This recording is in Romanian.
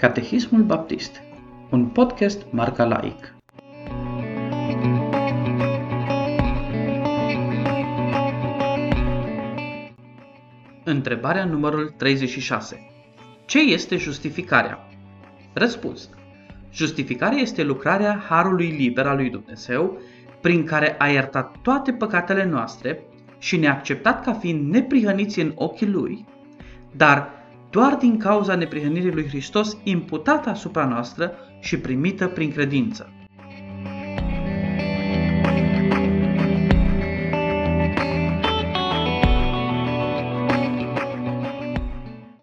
Catehismul Baptist, un podcast marca laic. Întrebarea numărul 36. Ce este justificarea? Răspuns. Justificarea este lucrarea harului liber al lui Dumnezeu, prin care a iertat toate păcatele noastre și ne-a acceptat ca fiind neprihăniți în ochii lui, dar doar din cauza neprihănirii lui Hristos imputată asupra noastră și primită prin credință.